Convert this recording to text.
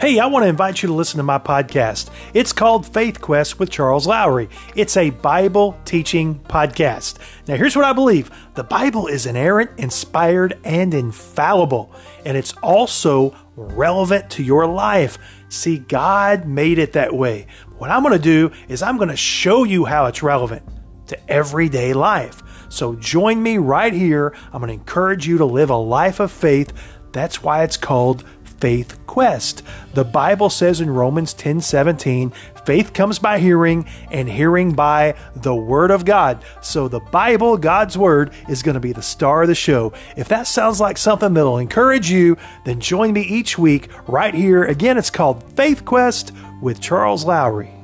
Hey, I want to invite you to listen to my podcast. It's called Faith Quest with Charles Lowry. It's a Bible teaching podcast. Now, here's what I believe the Bible is inerrant, inspired, and infallible, and it's also relevant to your life. See, God made it that way. What I'm going to do is I'm going to show you how it's relevant to everyday life. So join me right here. I'm going to encourage you to live a life of faith. That's why it's called faith quest. The Bible says in Romans 10 17, faith comes by hearing, and hearing by the Word of God. So the Bible, God's Word, is going to be the star of the show. If that sounds like something that'll encourage you, then join me each week right here. Again, it's called Faith Quest with Charles Lowry.